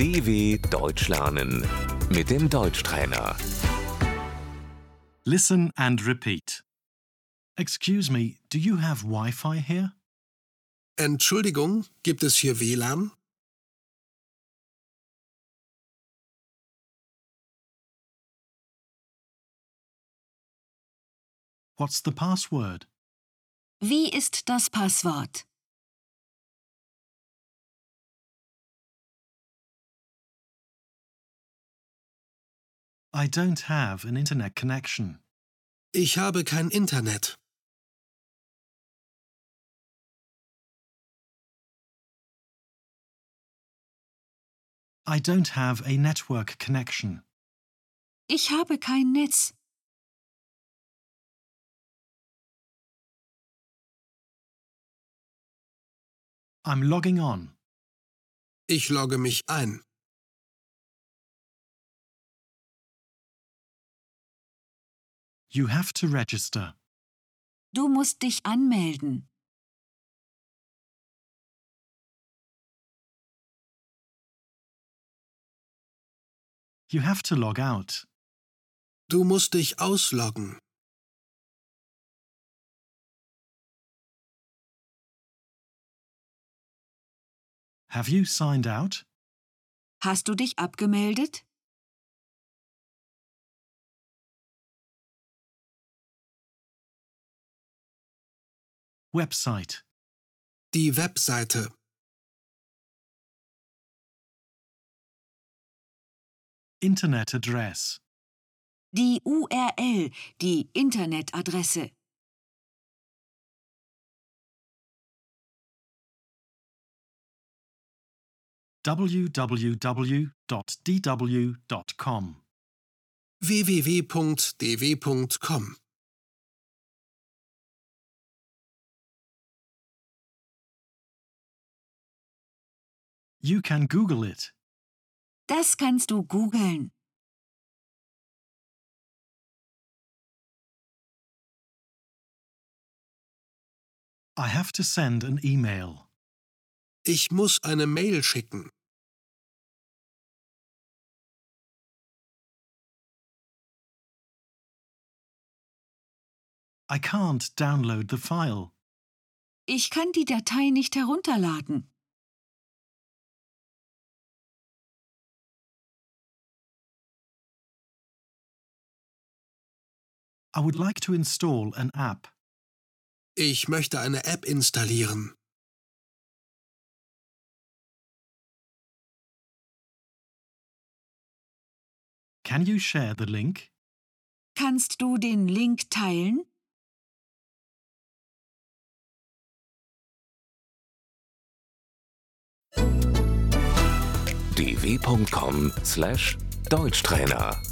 DW Deutsch lernen mit dem Deutschtrainer. Listen and repeat. Excuse me, do you have Wi-Fi here? Entschuldigung, gibt es hier WLAN? What's the password? Wie ist das Passwort? I don't have an internet connection. Ich habe kein Internet. I don't have a network connection. Ich habe kein Netz. I'm logging on. Ich logge mich ein. You have to register. Du musst dich anmelden. You have to log out. Du musst dich ausloggen. Have you signed out? Hast du dich abgemeldet? Website. Die Webseite. Internet address. Die URL, die Internetadresse. www.dw.com. www.dw.com. You can Google it. Das kannst du googeln. I have to send an email. Ich muss eine Mail schicken. I can't download the file. Ich kann die Datei nicht herunterladen. I would like to install an app. Ich möchte eine App installieren. Can you share the link? Kannst du den Link teilen? dw.com/deutschtrainer